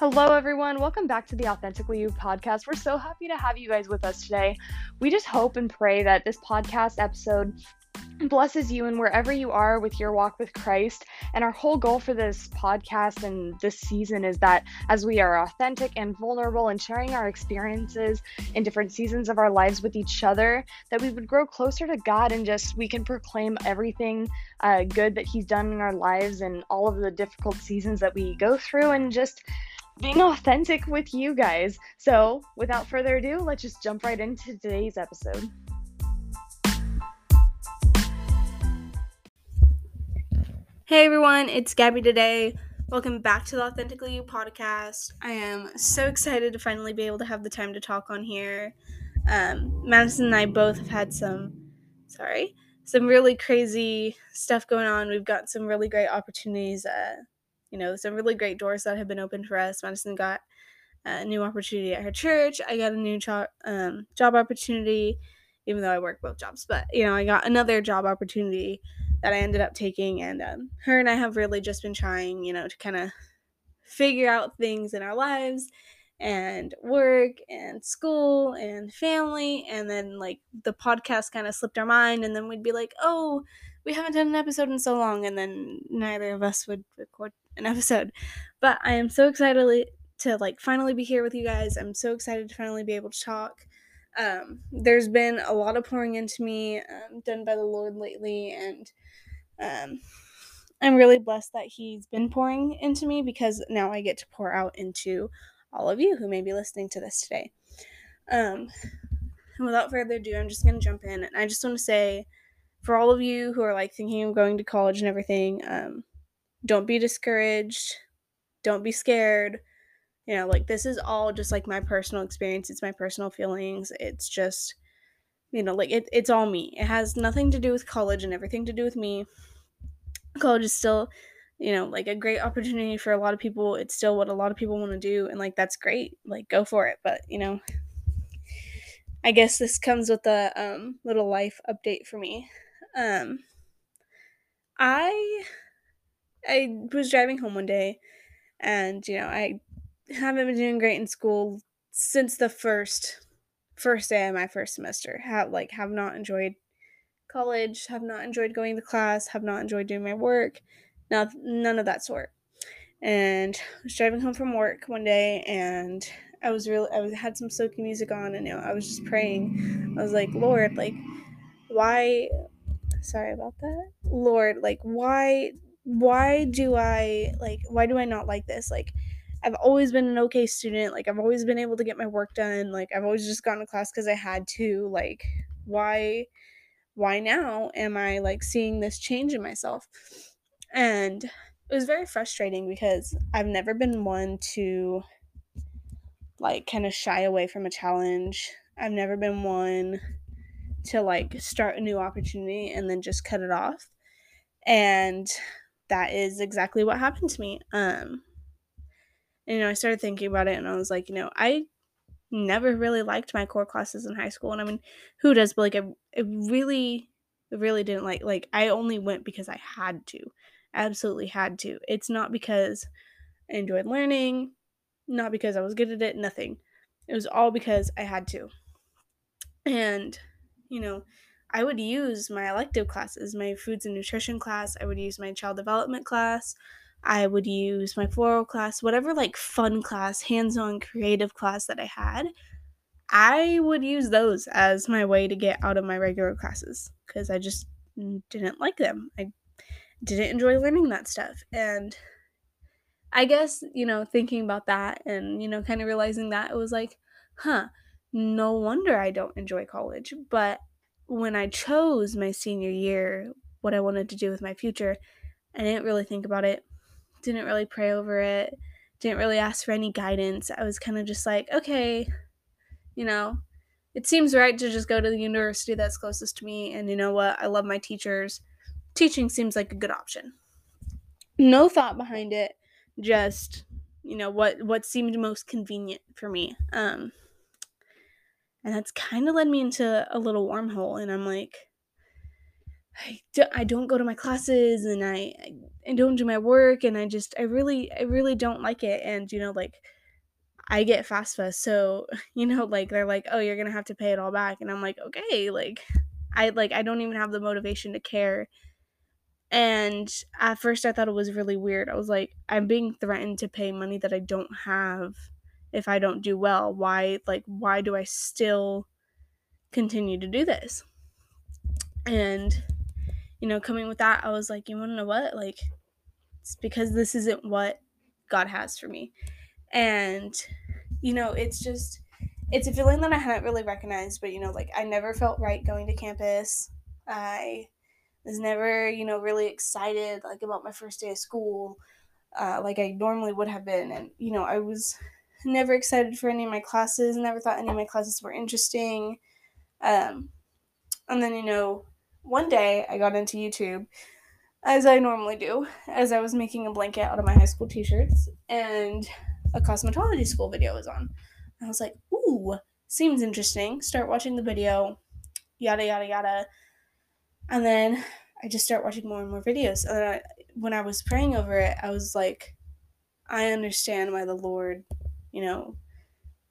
Hello, everyone. Welcome back to the Authentically You podcast. We're so happy to have you guys with us today. We just hope and pray that this podcast episode blesses you and wherever you are with your walk with Christ. And our whole goal for this podcast and this season is that as we are authentic and vulnerable and sharing our experiences in different seasons of our lives with each other, that we would grow closer to God and just we can proclaim everything uh, good that He's done in our lives and all of the difficult seasons that we go through and just being authentic with you guys. So, without further ado, let's just jump right into today's episode. Hey everyone, it's Gabby today. Welcome back to the Authentically You podcast. I am so excited to finally be able to have the time to talk on here. Um, Madison and I both have had some, sorry, some really crazy stuff going on. We've got some really great opportunities uh, you know, some really great doors that have been opened for us. Madison got a new opportunity at her church. I got a new job um, job opportunity, even though I work both jobs. But you know, I got another job opportunity that I ended up taking, and um, her and I have really just been trying, you know, to kind of figure out things in our lives and work and school and family and then like the podcast kind of slipped our mind and then we'd be like oh we haven't done an episode in so long and then neither of us would record an episode. But I am so excited to like finally be here with you guys. I'm so excited to finally be able to talk. Um, there's been a lot of pouring into me um, done by the Lord lately, and um, I'm really blessed that He's been pouring into me because now I get to pour out into all of you who may be listening to this today. Um, and without further ado, I'm just gonna jump in, and I just want to say, for all of you who are like thinking of going to college and everything, um, don't be discouraged don't be scared. You know like this is all just like my personal experience it's my personal feelings it's just you know like it, it's all me. It has nothing to do with college and everything to do with me. College is still you know like a great opportunity for a lot of people it's still what a lot of people want to do and like that's great like go for it but you know i guess this comes with a um, little life update for me. Um i I was driving home one day and you know, I haven't been doing great in school since the first first day of my first semester. Have like have not enjoyed college, have not enjoyed going to class, have not enjoyed doing my work. Now none of that sort. And I was driving home from work one day and I was really I was had some soaking music on and you know, I was just praying. I was like, Lord, like why sorry about that. Lord, like why why do I like why do I not like this? Like I've always been an okay student. Like I've always been able to get my work done. Like I've always just gone to class cuz I had to. Like why why now am I like seeing this change in myself? And it was very frustrating because I've never been one to like kind of shy away from a challenge. I've never been one to like start a new opportunity and then just cut it off. And that is exactly what happened to me. Um, you know, I started thinking about it and I was like, you know, I never really liked my core classes in high school. And I mean, who does? But like, I, I really, really didn't like, like, I only went because I had to, absolutely had to. It's not because I enjoyed learning, not because I was good at it, nothing. It was all because I had to. And, you know, I would use my elective classes, my foods and nutrition class, I would use my child development class, I would use my floral class, whatever like fun class, hands on creative class that I had. I would use those as my way to get out of my regular classes because I just didn't like them. I didn't enjoy learning that stuff. And I guess, you know, thinking about that and, you know, kind of realizing that it was like, huh, no wonder I don't enjoy college. But when I chose my senior year, what I wanted to do with my future, I didn't really think about it, didn't really pray over it, didn't really ask for any guidance. I was kind of just like, okay, you know, it seems right to just go to the university that's closest to me. And you know what? I love my teachers. Teaching seems like a good option. No thought behind it, just you know what what seemed most convenient for me. Um, and that's kind of led me into a little wormhole and i'm like I, do, I don't go to my classes and I, I don't do my work and I just I really I really don't like it. And you know like I get FAFSA so you know like they're like oh you're gonna have to pay it all back. And I'm like okay like I like I don't even have the motivation to care. And at first I thought it was really weird. I was like I'm being threatened to pay money that I don't have if I don't do well why like why do I still continue to do this and you know, coming with that, I was like, you want to know what? Like, it's because this isn't what God has for me. And, you know, it's just, it's a feeling that I hadn't really recognized, but, you know, like, I never felt right going to campus. I was never, you know, really excited, like, about my first day of school, uh, like I normally would have been. And, you know, I was never excited for any of my classes, never thought any of my classes were interesting. Um, and then, you know, one day I got into YouTube, as I normally do, as I was making a blanket out of my high school t shirts, and a cosmetology school video was on. I was like, ooh, seems interesting. Start watching the video, yada, yada, yada. And then I just start watching more and more videos. And I, when I was praying over it, I was like, I understand why the Lord, you know,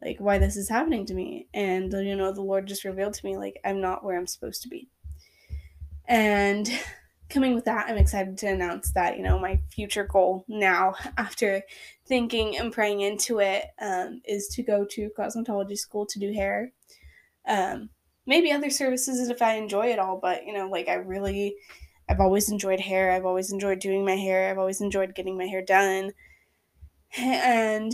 like why this is happening to me. And, you know, the Lord just revealed to me, like, I'm not where I'm supposed to be. And coming with that, I'm excited to announce that, you know, my future goal now, after thinking and praying into it, um, is to go to cosmetology school to do hair. Um, maybe other services if I enjoy it all, but, you know, like I really, I've always enjoyed hair. I've always enjoyed doing my hair. I've always enjoyed getting my hair done. And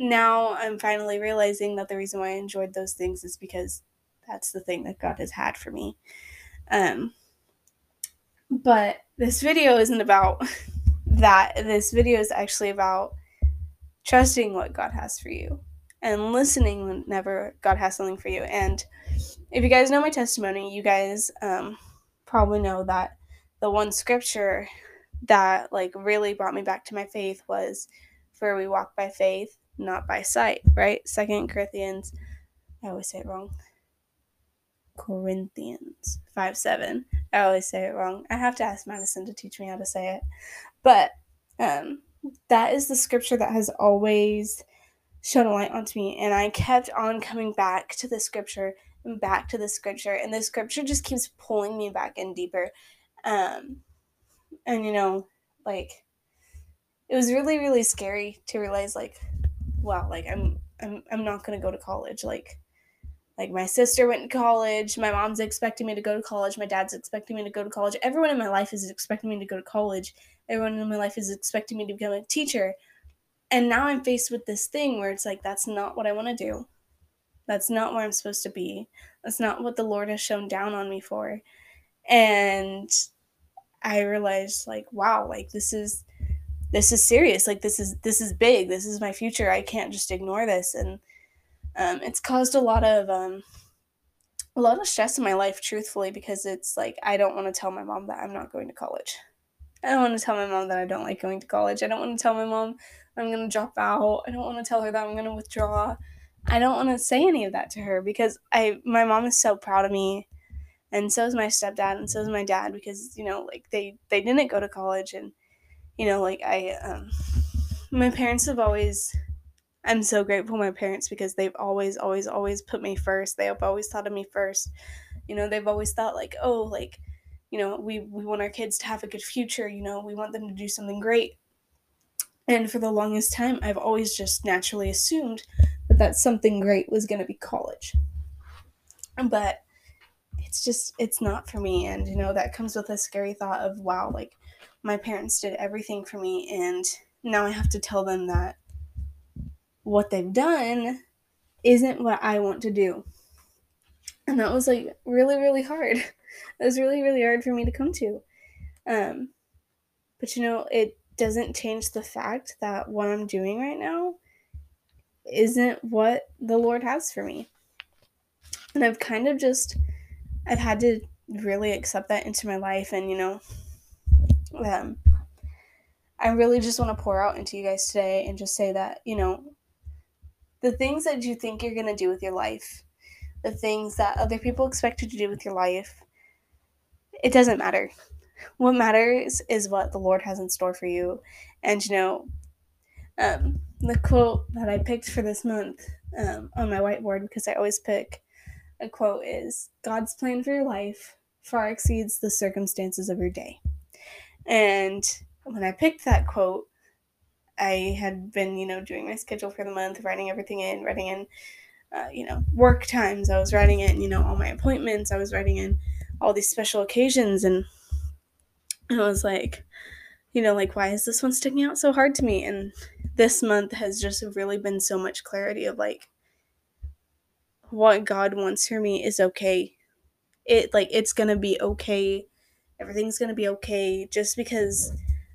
now I'm finally realizing that the reason why I enjoyed those things is because that's the thing that God has had for me. Um, but this video isn't about that. This video is actually about trusting what God has for you and listening whenever God has something for you. And if you guys know my testimony, you guys um, probably know that the one scripture that like really brought me back to my faith was for we walk by faith, not by sight, right? Second Corinthians, I always say it wrong. Corinthians 5 7. I always say it wrong. I have to ask Madison to teach me how to say it. But um, that is the scripture that has always shone a light onto me. And I kept on coming back to the scripture and back to the scripture. And the scripture just keeps pulling me back in deeper. Um, and, you know, like, it was really, really scary to realize, like, wow, like, I'm, I'm, I'm not to go to college. Like, like my sister went to college, my mom's expecting me to go to college, my dad's expecting me to go to college. Everyone in my life is expecting me to go to college. Everyone in my life is expecting me to become a teacher. And now I'm faced with this thing where it's like that's not what I want to do. That's not where I'm supposed to be. That's not what the Lord has shown down on me for. And I realized like wow, like this is this is serious. Like this is this is big. This is my future. I can't just ignore this and um, it's caused a lot of um, a lot of stress in my life, truthfully, because it's like I don't want to tell my mom that I'm not going to college. I don't want to tell my mom that I don't like going to college. I don't want to tell my mom I'm going to drop out. I don't want to tell her that I'm going to withdraw. I don't want to say any of that to her because I my mom is so proud of me and so is my stepdad and so is my dad because you know like they they didn't go to college and you know like I um my parents have always I'm so grateful my parents because they've always, always, always put me first. They have always thought of me first. You know, they've always thought like, oh, like, you know, we we want our kids to have a good future. You know, we want them to do something great. And for the longest time, I've always just naturally assumed that that something great was going to be college. But it's just it's not for me, and you know that comes with a scary thought of wow, like my parents did everything for me, and now I have to tell them that what they've done isn't what I want to do. And that was like really, really hard. it was really, really hard for me to come to. Um, but you know, it doesn't change the fact that what I'm doing right now isn't what the Lord has for me. And I've kind of just, I've had to really accept that into my life. And, you know, um, I really just want to pour out into you guys today and just say that, you know, the things that you think you're going to do with your life, the things that other people expect you to do with your life, it doesn't matter. What matters is what the Lord has in store for you. And you know, um, the quote that I picked for this month um, on my whiteboard, because I always pick a quote, is God's plan for your life far exceeds the circumstances of your day. And when I picked that quote, I had been, you know, doing my schedule for the month, writing everything in, writing in, uh, you know, work times. I was writing in, you know, all my appointments. I was writing in all these special occasions. And I was like, you know, like, why is this one sticking out so hard to me? And this month has just really been so much clarity of like, what God wants for me is okay. It, like, it's gonna be okay. Everything's gonna be okay. Just because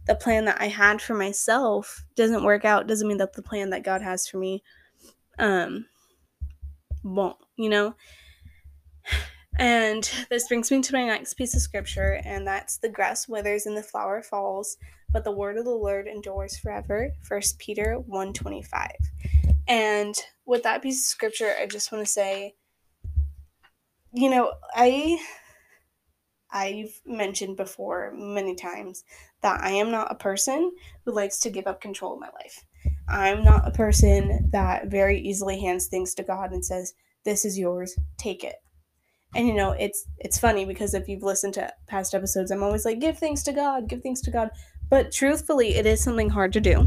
the plan that I had for myself doesn't work out doesn't mean that the plan that God has for me um won't, you know? And this brings me to my next piece of scripture, and that's the grass withers and the flower falls, but the word of the Lord endures forever. First Peter 125. And with that piece of scripture, I just want to say, you know, I I've mentioned before many times that I am not a person who likes to give up control of my life. I'm not a person that very easily hands things to God and says, "This is yours, take it." And you know, it's it's funny because if you've listened to past episodes, I'm always like, "Give things to God, give things to God." But truthfully, it is something hard to do.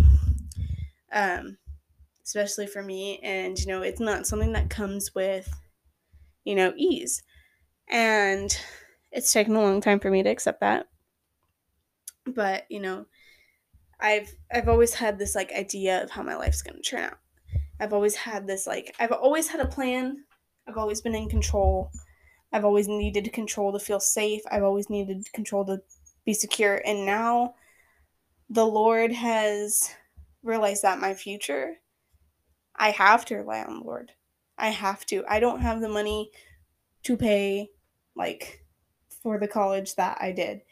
Um especially for me and you know, it's not something that comes with you know, ease. And it's taken a long time for me to accept that. But, you know, I've I've always had this like idea of how my life's going to turn out. I've always had this like I've always had a plan. I've always been in control. I've always needed control to feel safe. I've always needed control to be secure. And now the Lord has realized that my future, I have to rely on the Lord. I have to. I don't have the money to pay like for the college that I did,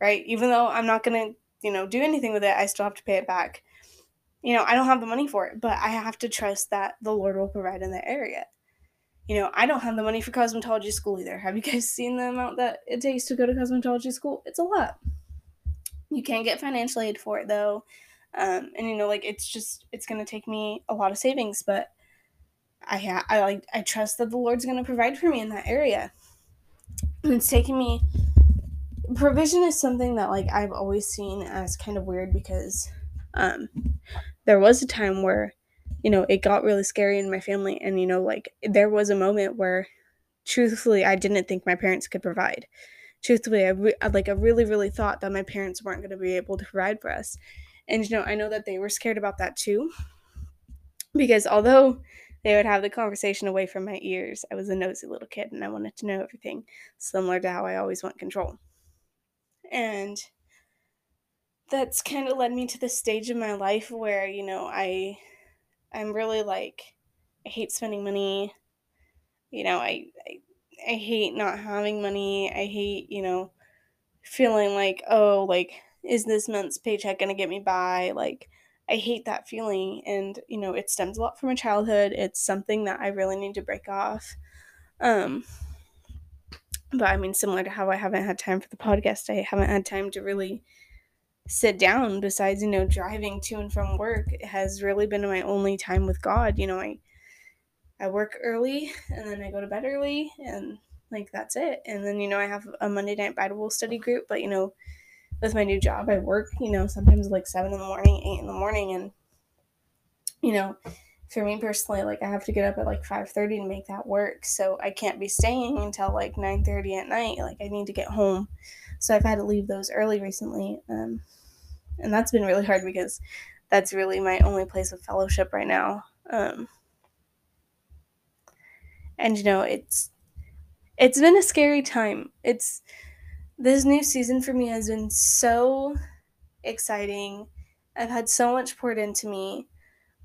right? Even though I'm not going to, you know, do anything with it, I still have to pay it back. You know, I don't have the money for it, but I have to trust that the Lord will provide in that area. You know, I don't have the money for cosmetology school either. Have you guys seen the amount that it takes to go to cosmetology school? It's a lot. You can't get financial aid for it though. Um, and you know, like it's just it's gonna take me a lot of savings, but I ha- I like I trust that the Lord's gonna provide for me in that area. It's taking me provision is something that like I've always seen as kind of weird because um there was a time where you know it got really scary in my family and you know like there was a moment where truthfully I didn't think my parents could provide. Truthfully, I re- like I really really thought that my parents weren't going to be able to provide for us. And you know, I know that they were scared about that too. Because although they would have the conversation away from my ears, I was a nosy little kid and I wanted to know everything, similar to how I always want control. And that's kind of led me to the stage of my life where, you know, I I'm really like I hate spending money. You know, I, I I hate not having money. I hate, you know, feeling like, oh, like is this month's paycheck going to get me by? Like I hate that feeling and, you know, it stems a lot from my childhood. It's something that I really need to break off. Um but I mean, similar to how I haven't had time for the podcast, I haven't had time to really sit down. Besides, you know, driving to and from work it has really been my only time with God. You know, I I work early and then I go to bed early and like that's it. And then you know I have a Monday night Bible study group, but you know, with my new job, I work you know sometimes like seven in the morning, eight in the morning, and you know for me personally, like I have to get up at like 5:30 to make that work. So I can't be staying until like 9:30 at night. Like I need to get home. So I've had to leave those early recently. Um, and that's been really hard because that's really my only place of fellowship right now. Um, and you know, it's it's been a scary time. It's this new season for me has been so exciting. I've had so much poured into me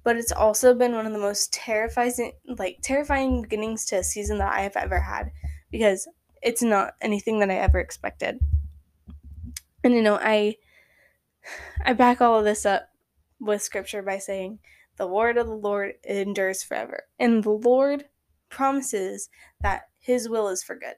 but it's also been one of the most terrifying like terrifying beginnings to a season that I have ever had because it's not anything that I ever expected. And you know, I I back all of this up with scripture by saying the word of the Lord endures forever. And the Lord promises that his will is for good.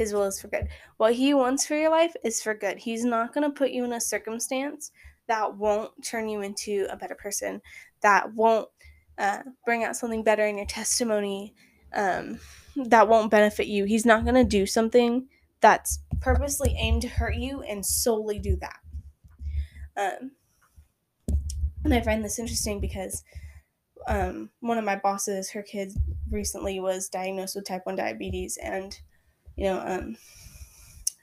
His will is for good. What He wants for your life is for good. He's not going to put you in a circumstance that won't turn you into a better person, that won't uh, bring out something better in your testimony, um, that won't benefit you. He's not going to do something that's purposely aimed to hurt you and solely do that. Um, and I find this interesting because um, one of my bosses, her kid recently was diagnosed with type 1 diabetes. And, you know, um,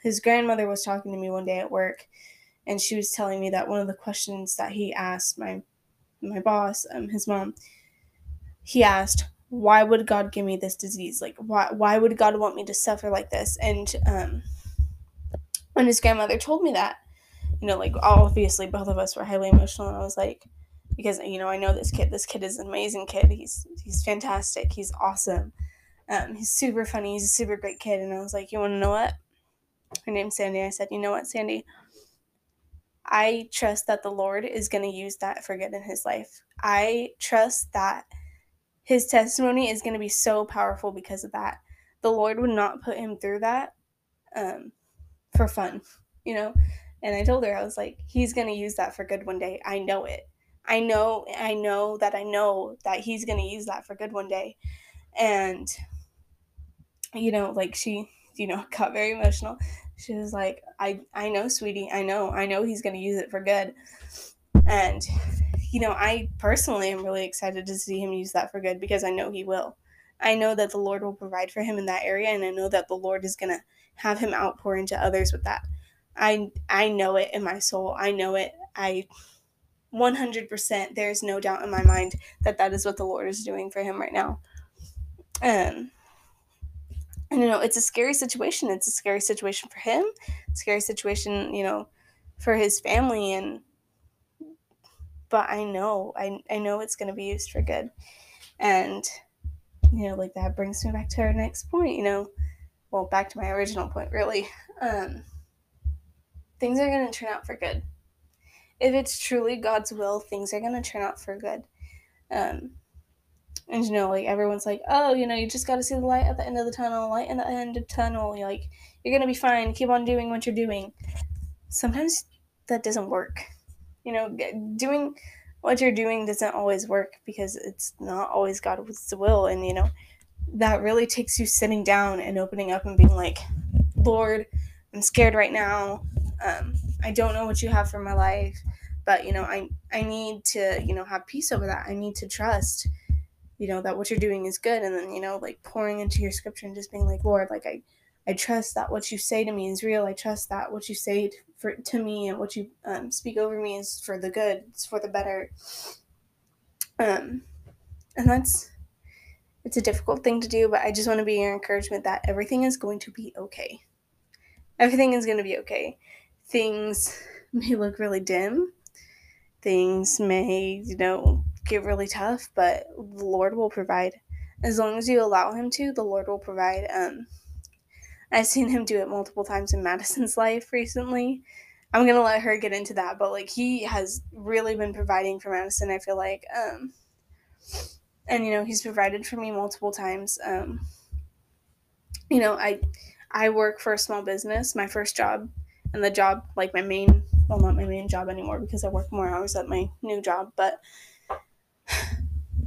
his grandmother was talking to me one day at work, and she was telling me that one of the questions that he asked my my boss, um, his mom, he asked, "Why would God give me this disease? Like, why why would God want me to suffer like this?" And um, when his grandmother told me that, you know, like obviously both of us were highly emotional, and I was like, because you know I know this kid. This kid is an amazing kid. He's he's fantastic. He's awesome. Um, he's super funny. He's a super great kid. And I was like, you want to know what? Her name's Sandy. I said, you know what, Sandy? I trust that the Lord is going to use that for good in his life. I trust that his testimony is going to be so powerful because of that. The Lord would not put him through that um, for fun, you know? And I told her, I was like, he's going to use that for good one day. I know it. I know, I know that I know that he's going to use that for good one day. And, you know, like she, you know, got very emotional. She was like, I, I know, sweetie, I know, I know he's going to use it for good. And, you know, I personally am really excited to see him use that for good because I know he will. I know that the Lord will provide for him in that area, and I know that the Lord is going to have him outpour into others with that. I I know it in my soul. I know it. I 100% there's no doubt in my mind that that is what the lord is doing for him right now um you know it's a scary situation. It's a scary situation for him. Scary situation you know for his family and but i know i, I know it's going to be used for good. And you know like that brings me back to our next point you know well back to my original point really. Um things are going to turn out for good. If it's truly God's will, things are gonna turn out for good. Um, and you know, like everyone's like, oh, you know, you just got to see the light at the end of the tunnel, light in the end of the tunnel. You're like, you're gonna be fine. Keep on doing what you're doing. Sometimes that doesn't work. You know, doing what you're doing doesn't always work because it's not always God's will, and you know, that really takes you sitting down and opening up and being like, Lord, I'm scared right now. Um, I don't know what you have for my life, but you know, I I need to, you know, have peace over that. I need to trust, you know, that what you're doing is good and then, you know, like pouring into your scripture and just being like, Lord, like I I trust that what you say to me is real. I trust that what you say for to me and what you um, speak over me is for the good. It's for the better. Um, and that's it's a difficult thing to do, but I just want to be your encouragement that everything is going to be okay. Everything is going to be okay things may look really dim. Things may, you know, get really tough, but the Lord will provide. As long as you allow Him to, the Lord will provide. Um, I've seen Him do it multiple times in Madison's life recently. I'm gonna let her get into that, but like He has really been providing for Madison. I feel like, um, and you know, He's provided for me multiple times. Um, you know, I I work for a small business. My first job and the job like my main well not my main job anymore because I work more hours at my new job but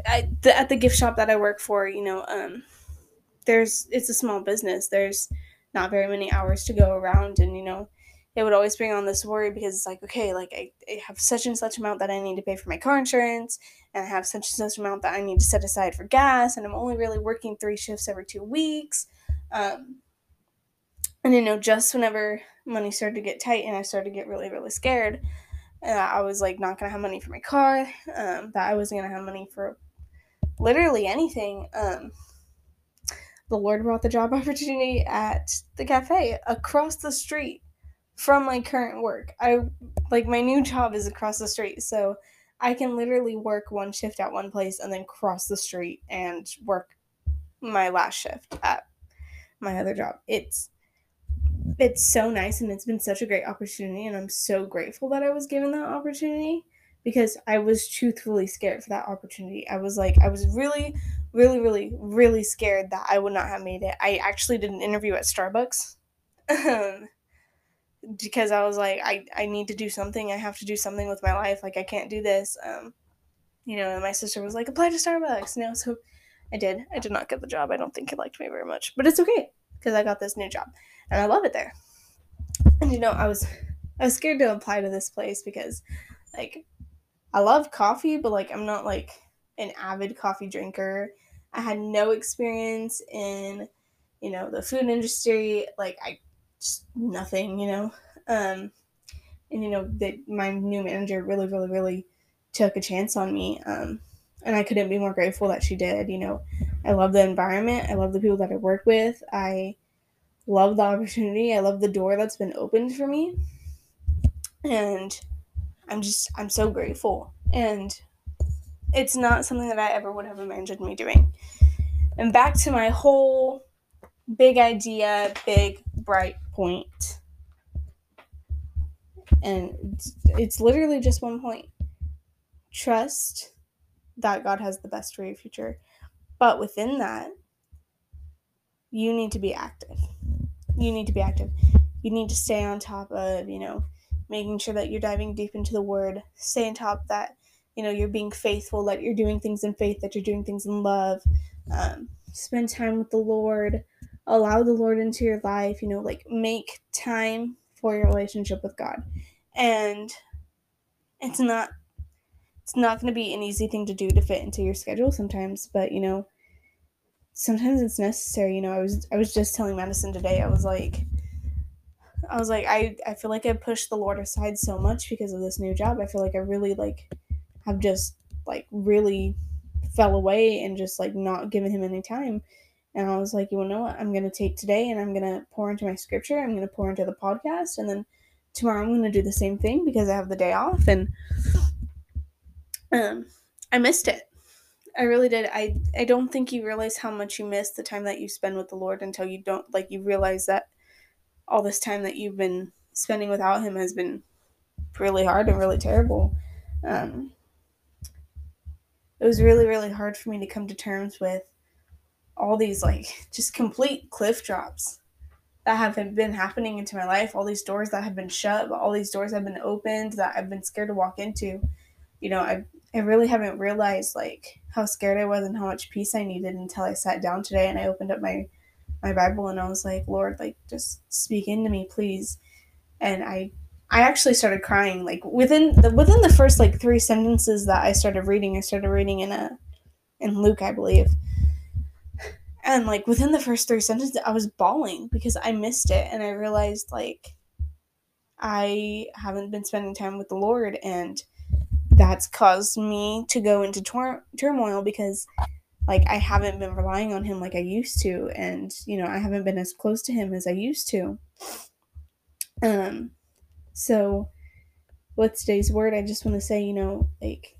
I the, at the gift shop that I work for you know um there's it's a small business there's not very many hours to go around and you know it would always bring on this worry because it's like okay like I, I have such and such amount that I need to pay for my car insurance and I have such and such amount that I need to set aside for gas and I'm only really working three shifts every two weeks um and you know just whenever money started to get tight and I started to get really, really scared. And I was like not gonna have money for my car, um, that I wasn't gonna have money for literally anything. Um, the Lord brought the job opportunity at the cafe across the street from my current work. I like my new job is across the street, so I can literally work one shift at one place and then cross the street and work my last shift at my other job. It's it's so nice and it's been such a great opportunity and I'm so grateful that I was given that opportunity because I was truthfully scared for that opportunity. I was like I was really really really really scared that I would not have made it. I actually did an interview at Starbucks Um, because I was like, I, I need to do something. I have to do something with my life. Like, I can't do this. Um, you know, and my sister was like, apply to Starbucks. You know, so I did. I did not get the job. I don't think he liked me very much, but it's okay because I got this new job and I love it there. And you know, I was I was scared to apply to this place because like I love coffee, but like I'm not like an avid coffee drinker. I had no experience in, you know, the food industry. Like I just nothing, you know. Um and you know that my new manager really, really, really took a chance on me. Um and I couldn't be more grateful that she did. You know, I love the environment. I love the people that I work with. I love the opportunity. I love the door that's been opened for me. And I'm just, I'm so grateful. And it's not something that I ever would have imagined me doing. And back to my whole big idea, big, bright point. And it's, it's literally just one point trust that God has the best for your future. But within that, you need to be active. You need to be active. You need to stay on top of, you know, making sure that you're diving deep into the word. Stay on top that, you know, you're being faithful, that you're doing things in faith, that you're doing things in love. Um, spend time with the Lord. Allow the Lord into your life. You know, like make time for your relationship with God. And it's not it's not going to be an easy thing to do to fit into your schedule sometimes, but you know, sometimes it's necessary. You know, I was I was just telling Madison today. I was like, I was like, I I feel like I pushed the Lord aside so much because of this new job. I feel like I really like have just like really fell away and just like not given him any time. And I was like, you know what? I'm gonna take today and I'm gonna pour into my scripture. I'm gonna pour into the podcast, and then tomorrow I'm gonna do the same thing because I have the day off and um, I missed it. I really did. I I don't think you realize how much you miss the time that you spend with the Lord until you don't like you realize that all this time that you've been spending without him has been really hard and really terrible. Um, it was really really hard for me to come to terms with all these like just complete cliff drops that have been happening into my life all these doors that have been shut all these doors have been opened that i've been scared to walk into you know i I really haven't realized like how scared I was and how much peace I needed until I sat down today and I opened up my my Bible and I was like, Lord, like just speak into me, please. And I I actually started crying like within the within the first like three sentences that I started reading. I started reading in a in Luke, I believe. And like within the first three sentences, I was bawling because I missed it and I realized like I haven't been spending time with the Lord and that's caused me to go into tor- turmoil because like I haven't been relying on him like I used to and you know I haven't been as close to him as I used to. Um so with today's word I just want to say you know like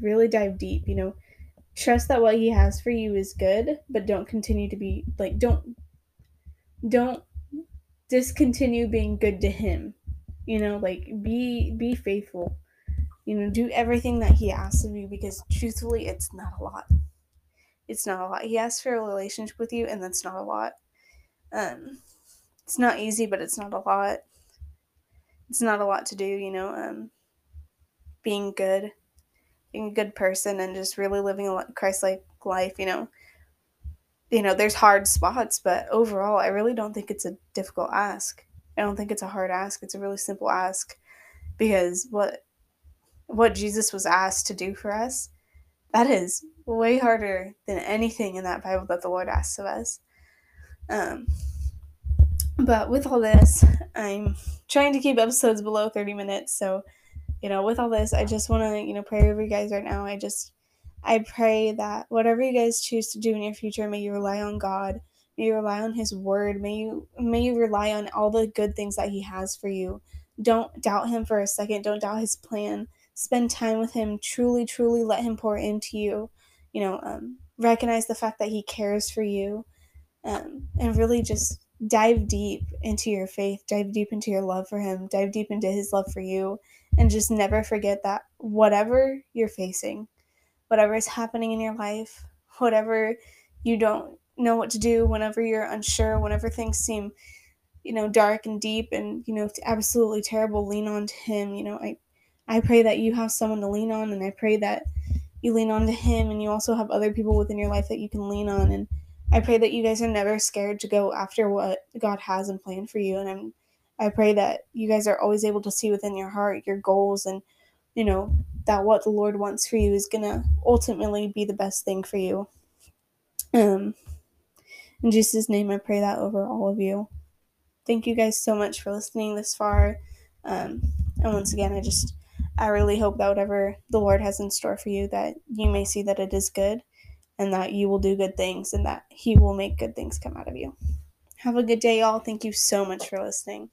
really dive deep you know. Trust that what he has for you is good but don't continue to be like don't don't discontinue being good to him you know like be be faithful you know, do everything that he asks of you because truthfully, it's not a lot. It's not a lot. He asks for a relationship with you, and that's not a lot. Um, it's not easy, but it's not a lot. It's not a lot to do, you know. Um, being good, being a good person, and just really living a Christ-like life, you know. You know, there's hard spots, but overall, I really don't think it's a difficult ask. I don't think it's a hard ask. It's a really simple ask because what what Jesus was asked to do for us, that is way harder than anything in that Bible that the Lord asks of us. Um, but with all this, I'm trying to keep episodes below 30 minutes. So, you know, with all this, I just want to, you know, pray over you guys right now. I just, I pray that whatever you guys choose to do in your future, may you rely on God. May you rely on His Word. May you, may you rely on all the good things that He has for you. Don't doubt Him for a second. Don't doubt His plan spend time with him truly truly let him pour into you you know um, recognize the fact that he cares for you um, and really just dive deep into your faith dive deep into your love for him dive deep into his love for you and just never forget that whatever you're facing whatever is happening in your life whatever you don't know what to do whenever you're unsure whenever things seem you know, dark and deep and, you know, absolutely terrible, lean on to him. You know, I I pray that you have someone to lean on and I pray that you lean on to him and you also have other people within your life that you can lean on and I pray that you guys are never scared to go after what God has and planned for you and I'm I pray that you guys are always able to see within your heart your goals and you know that what the Lord wants for you is to ultimately be the best thing for you. Um in Jesus name I pray that over all of you. Thank you guys so much for listening this far. Um and once again I just I really hope that whatever the Lord has in store for you, that you may see that it is good and that you will do good things and that He will make good things come out of you. Have a good day, y'all. Thank you so much for listening.